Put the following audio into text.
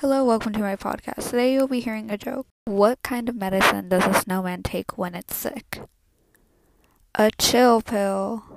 Hello, welcome to my podcast. Today you'll be hearing a joke. What kind of medicine does a snowman take when it's sick? A chill pill.